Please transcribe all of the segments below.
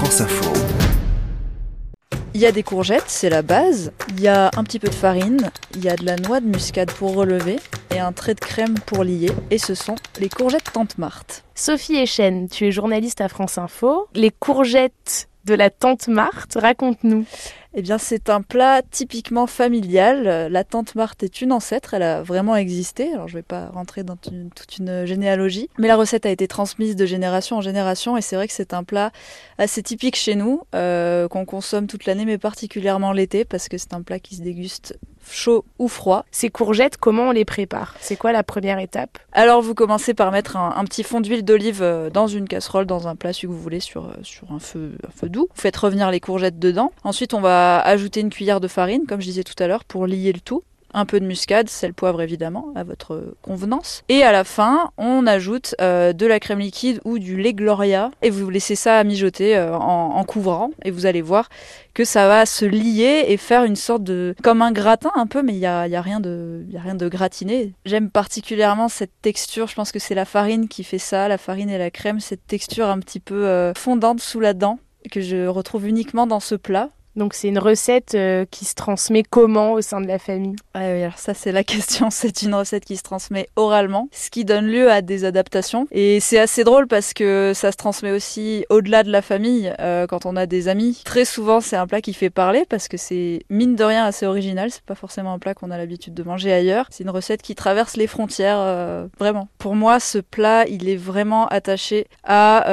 France Info. Il y a des courgettes, c'est la base. Il y a un petit peu de farine. Il y a de la noix de muscade pour relever et un trait de crème pour lier. Et ce sont les courgettes Tante Marthe. Sophie Echen, tu es journaliste à France Info. Les courgettes de la Tante Marthe, raconte-nous. Eh bien, c'est un plat typiquement familial. La tante Marthe est une ancêtre, elle a vraiment existé. Alors, je ne vais pas rentrer dans une, toute une généalogie, mais la recette a été transmise de génération en génération et c'est vrai que c'est un plat assez typique chez nous, euh, qu'on consomme toute l'année, mais particulièrement l'été, parce que c'est un plat qui se déguste chaud ou froid. Ces courgettes, comment on les prépare? C'est quoi la première étape? Alors vous commencez par mettre un, un petit fond d'huile d'olive euh, dans une casserole, dans un plat, si vous voulez, sur, euh, sur un, feu, un feu doux. Vous faites revenir les courgettes dedans. Ensuite on va ajouter une cuillère de farine, comme je disais tout à l'heure, pour lier le tout un peu de muscade, sel, poivre évidemment, à votre convenance. Et à la fin, on ajoute euh, de la crème liquide ou du lait Gloria et vous laissez ça mijoter euh, en, couvrant et vous allez voir que ça va se lier et faire une sorte de... comme un gratin un peu, mais il n'y a, y a, rien de, a rien de gratiné. J'aime particulièrement cette texture, je pense que c'est la farine qui fait ça, la farine et la crème, cette texture un petit peu euh, fondante sous la dent que je retrouve uniquement dans ce plat. Donc c'est une recette euh, qui se transmet comment au sein de la famille? Ah oui, alors ça c'est la question, c'est une recette qui se transmet oralement, ce qui donne lieu à des adaptations. Et c'est assez drôle parce que ça se transmet aussi au-delà de la famille, euh, quand on a des amis. Très souvent c'est un plat qui fait parler parce que c'est mine de rien assez original, c'est pas forcément un plat qu'on a l'habitude de manger ailleurs. C'est une recette qui traverse les frontières, euh, vraiment. Pour moi ce plat il est vraiment attaché à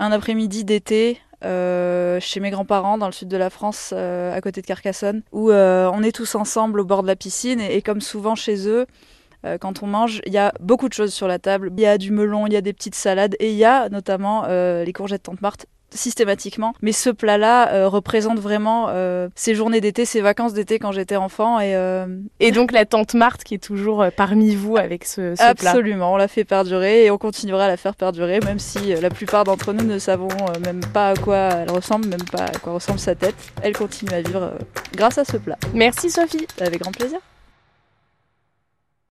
un après-midi d'été chez mes grands-parents dans le sud de la France, euh, à côté de Carcassonne, où euh, on est tous ensemble au bord de la piscine et, comme souvent chez eux, euh, quand on mange, il y a beaucoup de choses sur la table. Il y a du melon, il y a des petites salades et il y a notamment euh, les courgettes Tante Marthe systématiquement. Mais ce plat-là euh, représente vraiment euh, ces journées d'été, ces vacances d'été quand j'étais enfant. Et, euh... et donc la tante Marthe qui est toujours euh, parmi vous avec ce, ce Absolument, plat. on l'a fait perdurer et on continuera à la faire perdurer, même si euh, la plupart d'entre nous ne savons euh, même pas à quoi elle ressemble, même pas à quoi ressemble sa tête. Elle continue à vivre grâce à ce plat. Merci Sophie. Avec grand plaisir.